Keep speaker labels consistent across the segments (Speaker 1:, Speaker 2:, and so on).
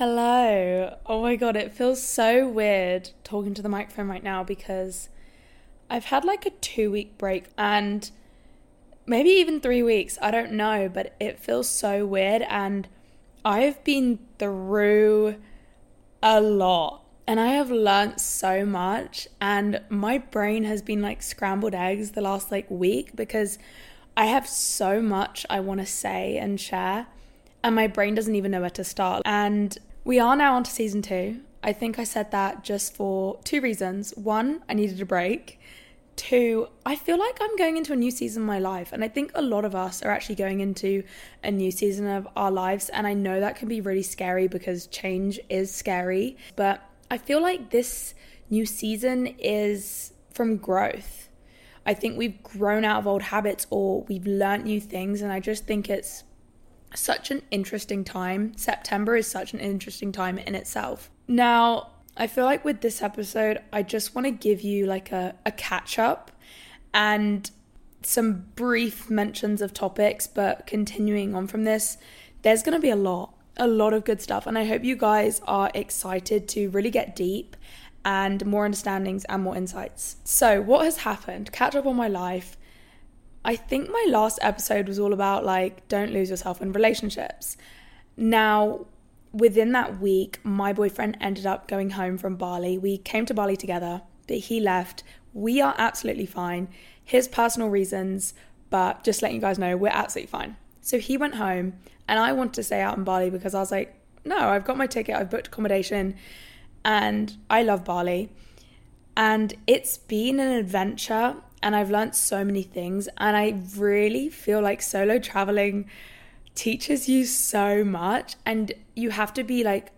Speaker 1: Hello. Oh my god, it feels so weird talking to the microphone right now because I've had like a two week break and maybe even three weeks. I don't know, but it feels so weird. And I've been through a lot and I have learnt so much. And my brain has been like scrambled eggs the last like week because I have so much I want to say and share and my brain doesn't even know where to start. And we are now on to season two. I think I said that just for two reasons. One, I needed a break. Two, I feel like I'm going into a new season of my life. And I think a lot of us are actually going into a new season of our lives. And I know that can be really scary because change is scary. But I feel like this new season is from growth. I think we've grown out of old habits or we've learnt new things. And I just think it's such an interesting time. September is such an interesting time in itself. Now, I feel like with this episode, I just want to give you like a, a catch up and some brief mentions of topics, but continuing on from this, there's going to be a lot, a lot of good stuff. And I hope you guys are excited to really get deep and more understandings and more insights. So, what has happened? Catch up on my life. I think my last episode was all about like, don't lose yourself in relationships. Now, within that week, my boyfriend ended up going home from Bali. We came to Bali together, but he left. We are absolutely fine. His personal reasons, but just letting you guys know, we're absolutely fine. So he went home, and I wanted to stay out in Bali because I was like, no, I've got my ticket, I've booked accommodation, and I love Bali. And it's been an adventure and I've learned so many things. And I really feel like solo traveling teaches you so much, and you have to be like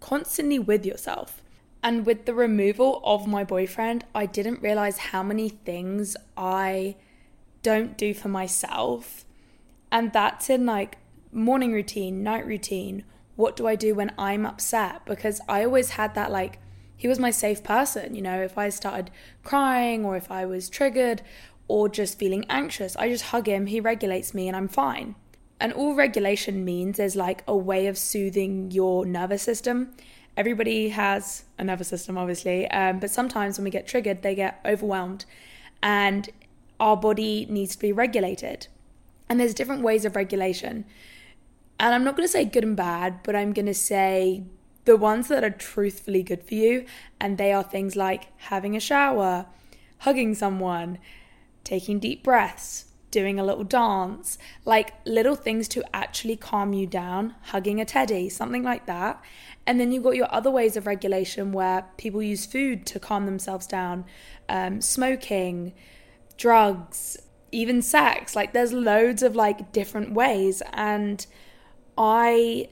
Speaker 1: constantly with yourself. And with the removal of my boyfriend, I didn't realize how many things I don't do for myself. And that's in like morning routine, night routine. What do I do when I'm upset? Because I always had that like he was my safe person. You know, if I started crying or if I was triggered or just feeling anxious, I just hug him, he regulates me, and I'm fine. And all regulation means is like a way of soothing your nervous system. Everybody has a nervous system, obviously, um, but sometimes when we get triggered, they get overwhelmed, and our body needs to be regulated. And there's different ways of regulation. And I'm not going to say good and bad, but I'm going to say the ones that are truthfully good for you, and they are things like having a shower, hugging someone, taking deep breaths, doing a little dance, like little things to actually calm you down, hugging a teddy, something like that. And then you've got your other ways of regulation where people use food to calm themselves down, um, smoking, drugs, even sex. Like there's loads of like different ways. And I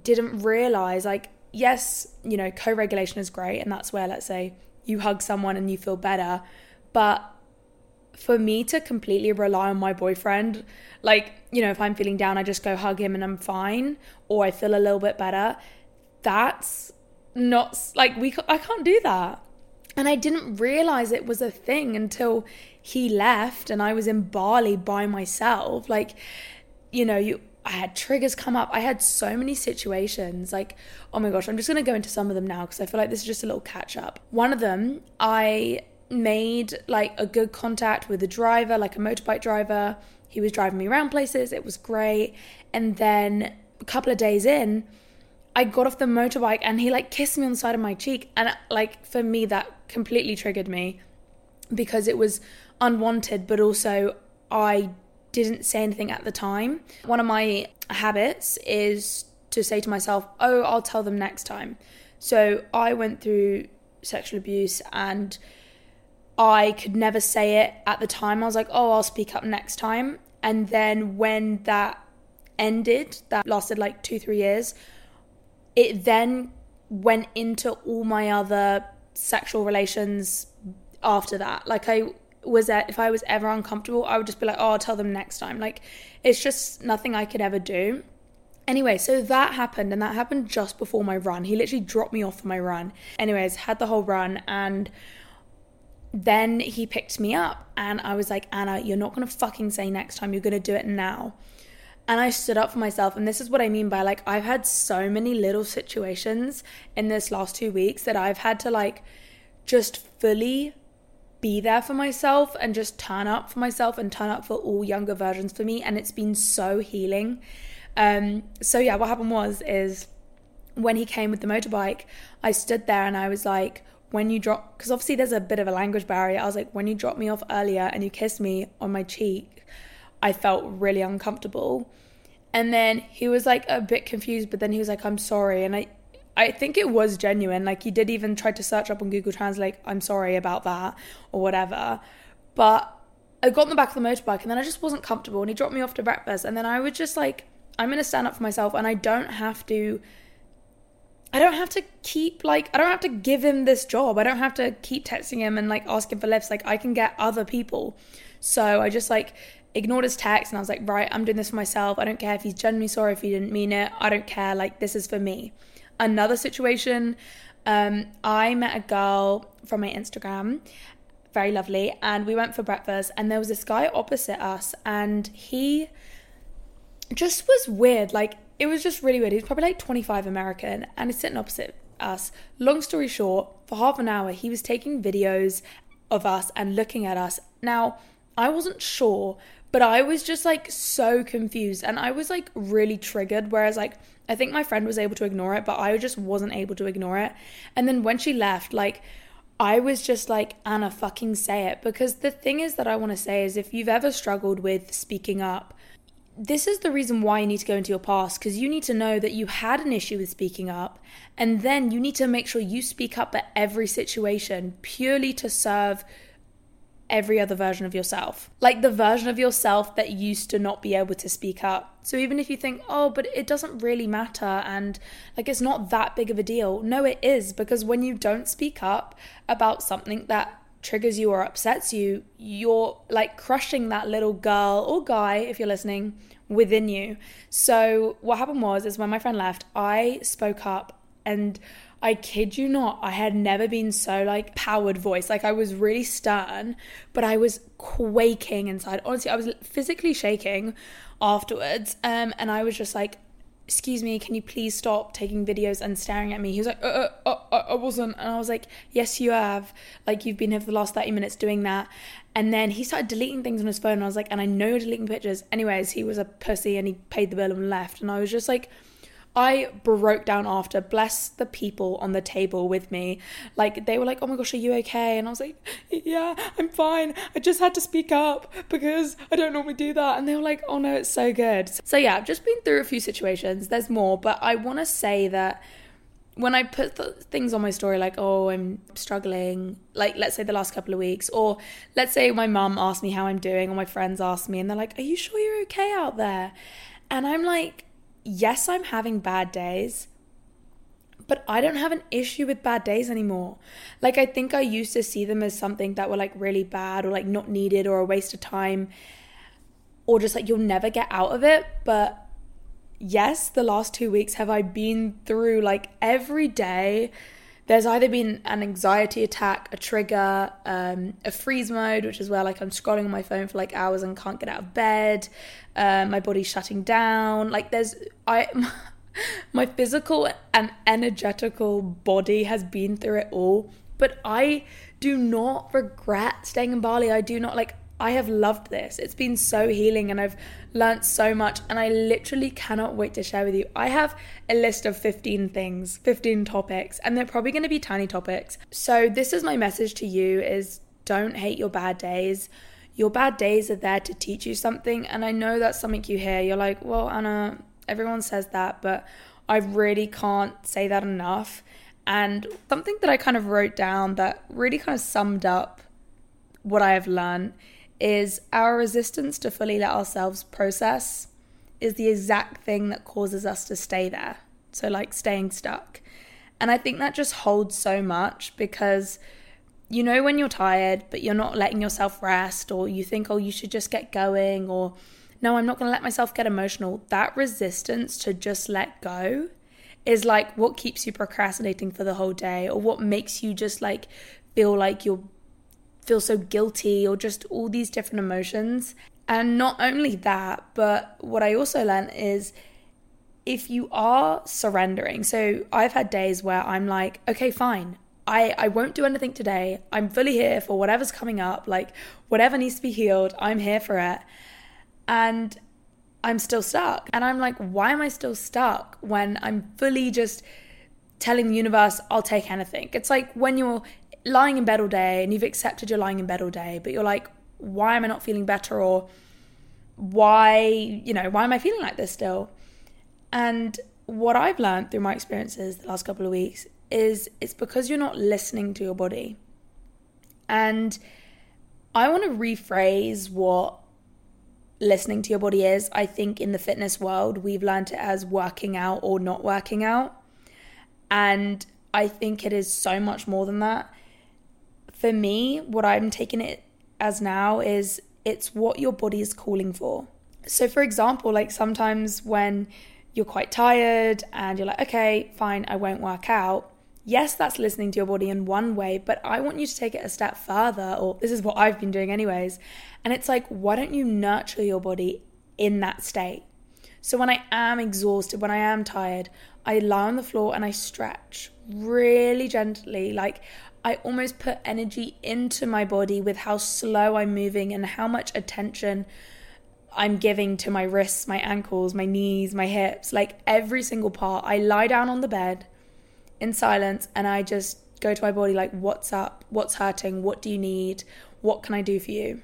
Speaker 1: didn't realize like yes, you know, co regulation is great. And that's where, let's say, you hug someone and you feel better. But for me to completely rely on my boyfriend, like, you know, if I'm feeling down, I just go hug him and I'm fine, or I feel a little bit better. That's not like we, I can't do that. And I didn't realize it was a thing until he left and I was in Bali by myself. Like, you know, you I had triggers come up. I had so many situations. Like, oh my gosh, I'm just going to go into some of them now because I feel like this is just a little catch up. One of them, I made like a good contact with a driver, like a motorbike driver. He was driving me around places. It was great. And then a couple of days in, I got off the motorbike and he like kissed me on the side of my cheek. And like for me, that completely triggered me because it was unwanted, but also I didn't say anything at the time. One of my habits is to say to myself, oh, I'll tell them next time. So I went through sexual abuse and I could never say it at the time. I was like, oh, I'll speak up next time. And then when that ended, that lasted like two, three years, it then went into all my other sexual relations after that. Like I was that if I was ever uncomfortable, I would just be like, oh, I'll tell them next time. Like, it's just nothing I could ever do. Anyway, so that happened, and that happened just before my run. He literally dropped me off for my run. Anyways, had the whole run, and then he picked me up, and I was like, Anna, you're not gonna fucking say next time, you're gonna do it now. and I stood up for myself. And this is what I mean by like, I've had so many little situations in this last two weeks that I've had to like just fully be there for myself and just turn up for myself and turn up for all younger versions for me. And it's been so healing. Um, so yeah, what happened was, is when he came with the motorbike, I stood there and I was like, when you drop, because obviously there's a bit of a language barrier. I was like, when you dropped me off earlier and you kissed me on my cheek, I felt really uncomfortable. And then he was like a bit confused, but then he was like, I'm sorry. And I, I think it was genuine. Like he did even try to search up on Google Translate, I'm sorry about that or whatever. But I got in the back of the motorbike and then I just wasn't comfortable and he dropped me off to breakfast. And then I was just like, I'm to stand up for myself and I don't have to. I don't have to keep like I don't have to give him this job. I don't have to keep texting him and like asking for lifts. Like I can get other people. So I just like ignored his text and I was like, right, I'm doing this for myself. I don't care if he's genuinely sorry if he didn't mean it. I don't care. Like, this is for me. Another situation, um, I met a girl from my Instagram, very lovely, and we went for breakfast. And there was this guy opposite us, and he just was weird. Like, it was just really weird. He's probably like 25 American, and he's sitting opposite us. Long story short, for half an hour, he was taking videos of us and looking at us. Now, I wasn't sure but I was just like so confused and I was like really triggered. Whereas, like, I think my friend was able to ignore it, but I just wasn't able to ignore it. And then when she left, like, I was just like, Anna, fucking say it. Because the thing is that I want to say is if you've ever struggled with speaking up, this is the reason why you need to go into your past because you need to know that you had an issue with speaking up and then you need to make sure you speak up at every situation purely to serve every other version of yourself. Like the version of yourself that used to not be able to speak up. So even if you think, oh, but it doesn't really matter and like it's not that big of a deal, no, it is because when you don't speak up about something that triggers you or upsets you, you're like crushing that little girl or guy, if you're listening, within you. So what happened was, is when my friend left, I spoke up and I kid you not, I had never been so like powered voice. Like I was really stern, but I was quaking inside. Honestly, I was physically shaking afterwards. Um, and I was just like, excuse me, can you please stop taking videos and staring at me? He was like, uh, uh, uh, uh, I wasn't. And I was like, yes, you have. Like, you've been here for the last 30 minutes doing that. And then he started deleting things on his phone. And I was like, and I know you're deleting pictures. Anyways, he was a pussy and he paid the bill and left. And I was just like, I broke down after, bless the people on the table with me. Like, they were like, oh my gosh, are you okay? And I was like, yeah, I'm fine. I just had to speak up because I don't normally do that. And they were like, oh no, it's so good. So, yeah, I've just been through a few situations. There's more, but I want to say that when I put things on my story, like, oh, I'm struggling, like, let's say the last couple of weeks, or let's say my mum asked me how I'm doing, or my friends asked me, and they're like, are you sure you're okay out there? And I'm like, yes, I'm having bad days, but I don't have an issue with bad days anymore. Like, I think I used to see them as something that were like really bad or like not needed or a waste of time or just like you'll never get out of it. But yes, the last two weeks have I been through like every day. There's either been an anxiety attack, a trigger, um, a freeze mode, which is where like I'm scrolling on my phone for like hours and can't get out of bed uh, my body's shutting down. Like there's I my physical and energetical body has been through it all, but I do not regret staying in Bali. I do not like I have loved this. It's been so healing and I've learned so much and I literally cannot wait to share with you. I have a list of 15 things, 15 topics, and they're probably going to be tiny topics. So this is my message to you is don't hate your bad days your bad days are there to teach you something. And I know that's something you hear. You're like, well, Anna, everyone says that, but I really can't say that enough. And something that I kind of wrote down that really kind of summed up what I have learned is our resistance to fully let ourselves process is the exact thing that causes us to stay there. So, like staying stuck. And I think that just holds so much because you know when you're tired, but you're not letting yourself rest, or you think, oh, you should just get going, or no, I'm not going to let myself get emotional. That resistance to just let go is like what keeps you procrastinating for the whole day, or what makes you just like feel like you're feel so guilty, or just all these different emotions. And not only that, but what I also learned is if you are surrendering, so I've had days where I'm like, okay, fine, I, I won't do anything today. I'm fully here for whatever's coming up, like whatever needs to be healed, I'm here for it. And I'm still stuck. And I'm like, why am I still stuck when I'm fully just telling the universe, I'll take anything? It's like when you're lying in bed all day and you've accepted you're lying in bed all day, but you're like, why am I not feeling better? Or why, you know, why am I feeling like this still? And what I've learned through my experiences the last couple of weeks is it's because you're not listening to your body. And I want to rephrase what listening to your body is. I think in the fitness world, we've learned it as working out or not working out. And I think it is so much more than that. For me, what I'm taking it as now is it's what your body is calling for. So, for example, like sometimes when you're quite tired and you're like, okay, fine, I won't work out. Yes, that's listening to your body in one way, but I want you to take it a step further, or this is what I've been doing, anyways. And it's like, why don't you nurture your body in that state? So when I am exhausted, when I am tired, I lie on the floor and I stretch really gently. Like I almost put energy into my body with how slow I'm moving and how much attention I'm giving to my wrists, my ankles, my knees, my hips, like every single part. I lie down on the bed in silence and I just go to my body like, what's up? What's hurting? What do you need? What can I do for you?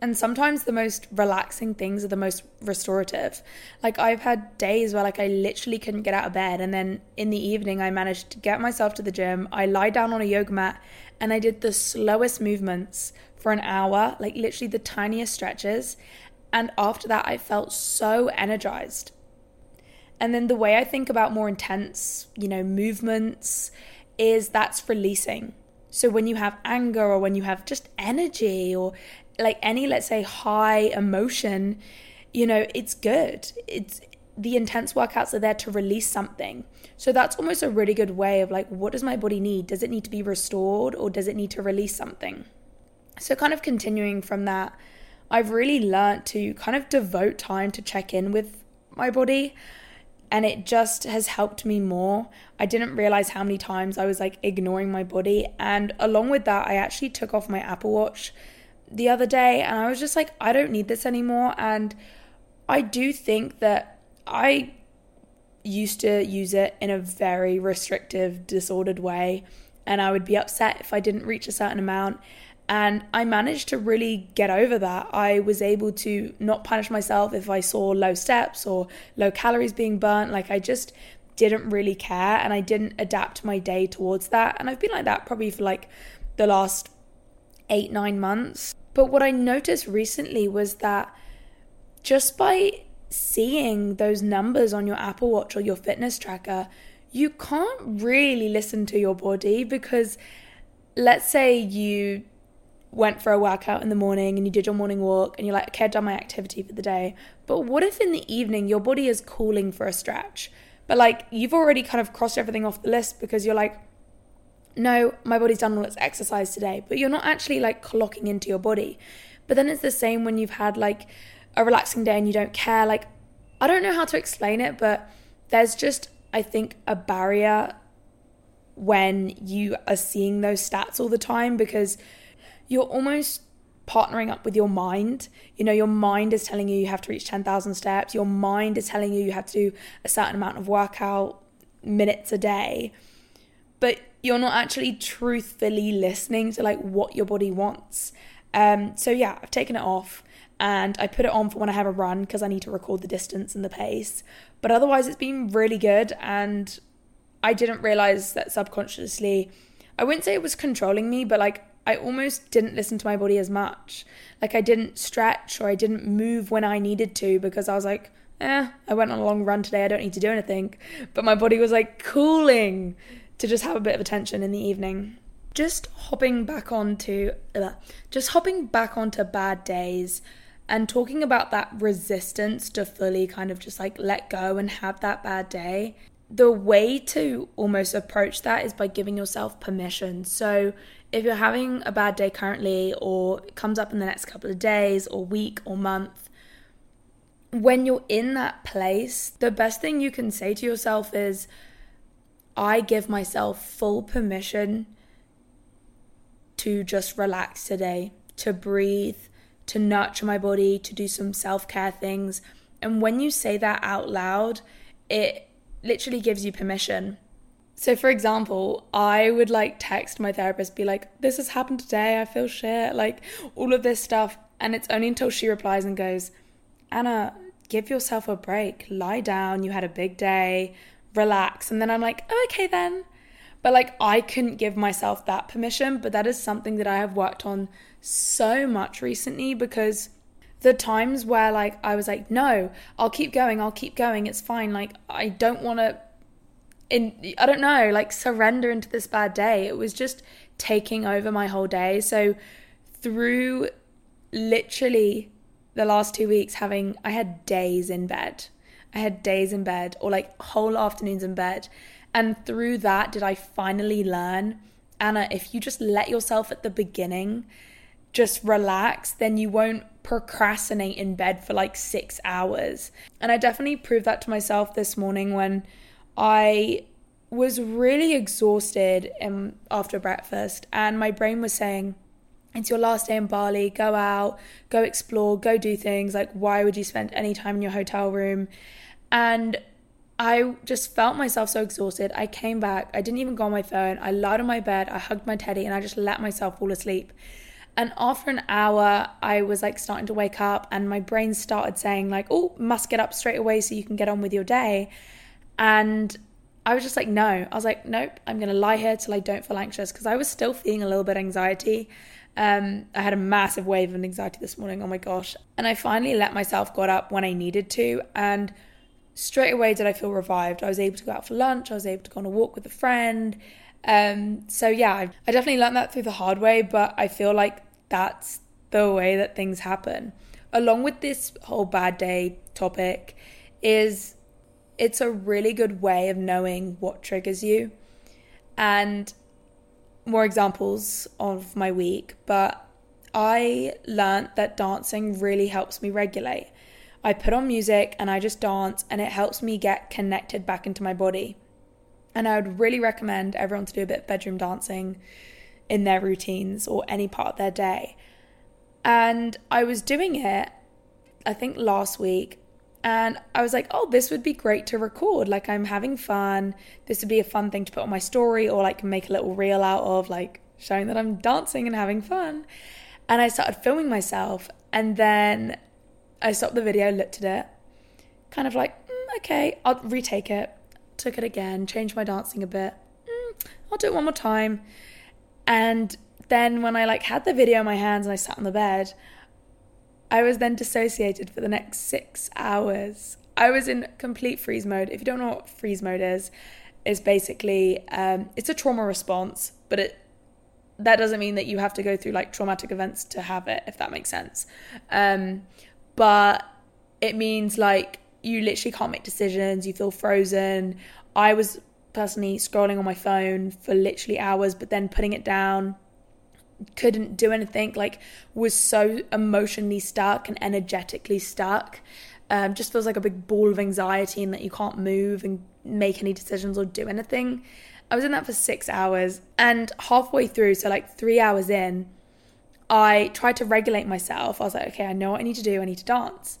Speaker 1: And sometimes the most relaxing things are the most restorative. Like I've had days where like I literally couldn't get out of bed and then in the evening I managed to get myself to the gym. I lie down on a yoga mat and I did the slowest movements for an hour, like literally the tiniest stretches. And after that, I felt so energized. And then the way I think about more intense, you know, movements is that's releasing. So when you have anger or when you have just energy or like any, let's say, high emotion, you know, it's good. It's the intense workouts are there to release something. So that's almost a really good way of like, what does my body need? Does it need to be restored or does it need to release something? So, kind of continuing from that, I've really learned to kind of devote time to check in with my body. And it just has helped me more. I didn't realize how many times I was like ignoring my body. And along with that, I actually took off my Apple Watch the other day and I was just like, I don't need this anymore. And I do think that I used to use it in a very restrictive, disordered way. And I would be upset if I didn't reach a certain amount. And I managed to really get over that. I was able to not punish myself if I saw low steps or low calories being burnt. Like I just didn't really care and I didn't adapt my day towards that. And I've been like that probably for like the last eight, nine months. But what I noticed recently was that just by seeing those numbers on your Apple Watch or your fitness tracker, you can't really listen to your body because let's say you went for a workout in the morning and you did your morning walk and you're like, okay, I've done my activity for the day. But what if in the evening your body is calling for a stretch? But like you've already kind of crossed everything off the list because you're like, no, my body's done all its exercise today. But you're not actually like clocking into your body. But then it's the same when you've had like a relaxing day and you don't care. Like, I don't know how to explain it, but there's just, I think, a barrier when you are seeing those stats all the time because you're almost partnering up with your mind. You know, your mind is telling you you have to reach 10,000 steps. Your mind is telling you you have to do a certain amount of workout minutes a day. But you're not actually truthfully listening to like what your body wants. Um, so yeah, I've taken it off and I put it on for when I have a run because I need to record the distance and the pace. But otherwise, it's been really good, and I didn't realize that subconsciously, I wouldn't say it was controlling me, but like I almost didn't listen to my body as much. Like I didn't stretch or I didn't move when I needed to because I was like, eh, I went on a long run today, I don't need to do anything. But my body was like cooling to just have a bit of attention in the evening. Just hopping back onto uh, just hopping back onto bad days and talking about that resistance to fully kind of just like let go and have that bad day. the way to almost approach that is by giving yourself permission. So, if you're having a bad day currently, or it comes up in the next couple of days, or week, or month, when you're in that place, the best thing you can say to yourself is, I give myself full permission to just relax today, to breathe, to nurture my body, to do some self care things. And when you say that out loud, it literally gives you permission. So, for example, I would like text my therapist, be like, This has happened today. I feel shit. Like, all of this stuff. And it's only until she replies and goes, Anna, give yourself a break. Lie down. You had a big day. Relax. And then I'm like, oh, Okay, then. But like, I couldn't give myself that permission. But that is something that I have worked on so much recently because the times where like I was like, no, I'll keep going, I'll keep going, it's fine. Like, I don't want to in I don't know, like surrender into this bad day. It was just taking over my whole day. So through literally the last 2 weeks having I had days in bed. I had days in bed or like whole afternoons in bed. And through that did I finally learn Anna, if you just let yourself at the beginning just relax, then you won't procrastinate in bed for like 6 hours. And I definitely proved that to myself this morning when I was really exhausted in, after breakfast, and my brain was saying, It's your last day in Bali, go out, go explore, go do things. Like, why would you spend any time in your hotel room? And I just felt myself so exhausted. I came back, I didn't even go on my phone. I lied on my bed, I hugged my teddy, and I just let myself fall asleep. And after an hour, I was like starting to wake up, and my brain started saying, like, oh, must get up straight away so you can get on with your day. And I was just like, no. I was like, nope, I'm going to lie here till I don't feel anxious because I was still feeling a little bit anxiety. Um, I had a massive wave of anxiety this morning. Oh my gosh. And I finally let myself got up when I needed to. And straight away did I feel revived. I was able to go out for lunch. I was able to go on a walk with a friend. Um, so yeah, I, definitely learned that through the hard way, but I feel like that's the way that things happen. Along with this whole bad day topic is it's a really good way of knowing what triggers you. And more examples of my week, but I learned that dancing really helps me regulate. I put on music and I just dance, and it helps me get connected back into my body. And I would really recommend everyone to do a bit of bedroom dancing in their routines or any part of their day. And I was doing it, I think last week, and I was like, oh, this would be great to record. Like, I'm having fun. This would be a fun thing to put on my story or like make a little reel out of, like showing that I'm dancing and having fun. And I started filming myself. And then I stopped the video, looked at it, kind of like, mm, okay, I'll retake it. Took it again, changed my dancing a bit. Mm, I'll do it one more time. And then when I like had the video in my hands and I sat on the bed, I was then dissociated for the next six hours. I was in complete freeze mode. If you don't know what freeze mode is, it's basically um, it's a trauma response, but it that doesn't mean that you have to go through like traumatic events to have it, if that makes sense. Um, but it means like you literally can't make decisions. You feel frozen. I was personally scrolling on my phone for literally hours, but then putting it down couldn't do anything, like was so emotionally stuck and energetically stuck. Um, just feels like a big ball of anxiety and that you can't move and make any decisions or do anything. I was in that for six hours and halfway through, so like three hours in, I tried to regulate myself. I was like, okay, I know what I need to do. I need to dance.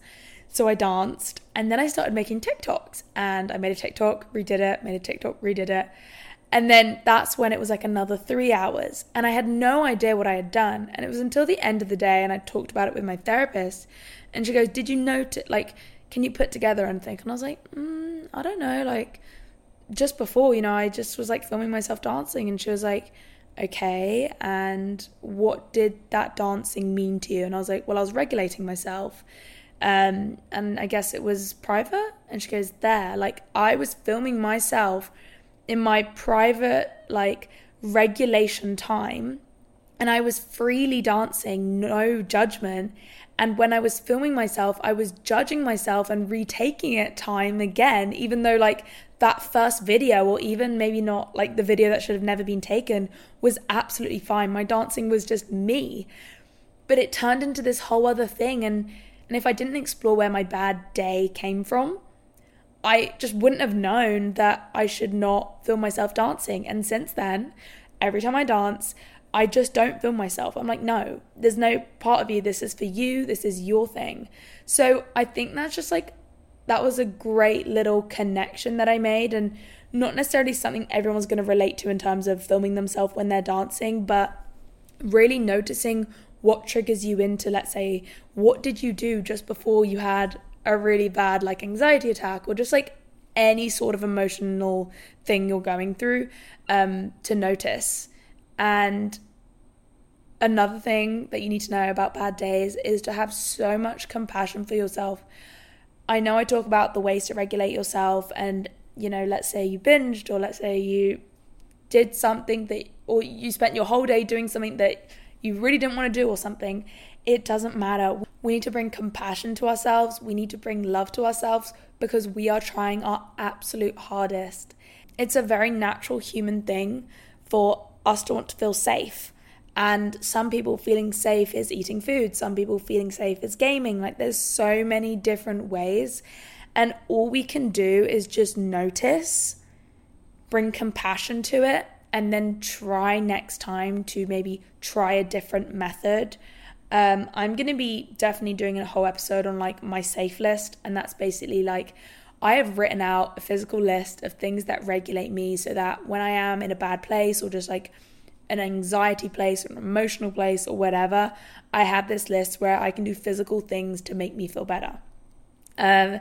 Speaker 1: So I danced and then I started making TikToks and I made a TikTok, redid it, made a TikTok, redid it. And then that's when it was like another three hours. And I had no idea what I had done. And it was until the end of the day, and I talked about it with my therapist. And she goes, Did you note it? Like, can you put together anything? And I was like, mm, I don't know. Like, just before, you know, I just was like filming myself dancing. And she was like, Okay. And what did that dancing mean to you? And I was like, Well, I was regulating myself. Um, and I guess it was private. And she goes, There. Like, I was filming myself in my private like regulation time and I was freely dancing, no judgment. And when I was filming myself, I was judging myself and retaking it time again, even though, like, that first video, or even maybe not like the video that should have never been taken, was absolutely fine. My dancing was just me. But it turned into this whole other thing. And, and if I didn't explore where my bad day came from, I just wouldn't have known that I should not film myself dancing. And since then, every time I dance, I just don't film myself. I'm like, no, there's no part of you. This is for you. This is your thing. So I think that's just like, that was a great little connection that I made. And not necessarily something everyone's going to relate to in terms of filming themselves when they're dancing, but really noticing what triggers you into, let's say, what did you do just before you had a really bad like anxiety attack or just like any sort of emotional thing you're going through um, to notice. And another thing that you need to know about bad days is to have so much compassion for yourself. I know I talk about the ways to regulate yourself, and you know, let's say you binged, or let's say you did something that, or you spent your whole day doing something that you really didn't want to do, or something. It doesn't matter. We need to bring compassion to ourselves. We need to bring love to ourselves because we are trying our absolute hardest. It's a very natural human thing for us to want to feel safe. And some people feeling safe is eating food, some people feeling safe is gaming. Like there's so many different ways. And all we can do is just notice, bring compassion to it, and then try next time to maybe try a different method. Um, I'm going to be definitely doing a whole episode on like my safe list, and that's basically like I have written out a physical list of things that regulate me so that when I am in a bad place or just like an anxiety place or an emotional place or whatever, I have this list where I can do physical things to make me feel better. Um,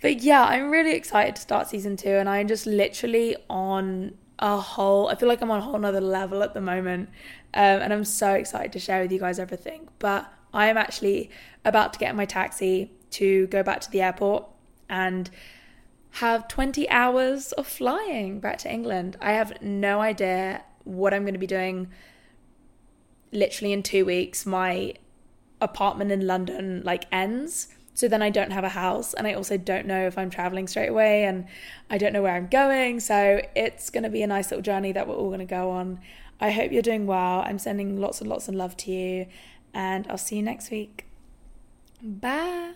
Speaker 1: but yeah, I'm really excited to start season two, and I'm just literally on a whole. I feel like I'm on a whole nother level at the moment, um, and I'm so excited to share with you guys everything. But I am actually about to get my taxi to go back to the airport and have 20 hours of flying back to England. I have no idea what I'm going to be doing literally in 2 weeks. My apartment in London like ends. So then I don't have a house and I also don't know if I'm traveling straight away and I don't know where I'm going. So it's going to be a nice little journey that we're all going to go on. I hope you're doing well. I'm sending lots and lots of love to you and I'll see you next week. Bye.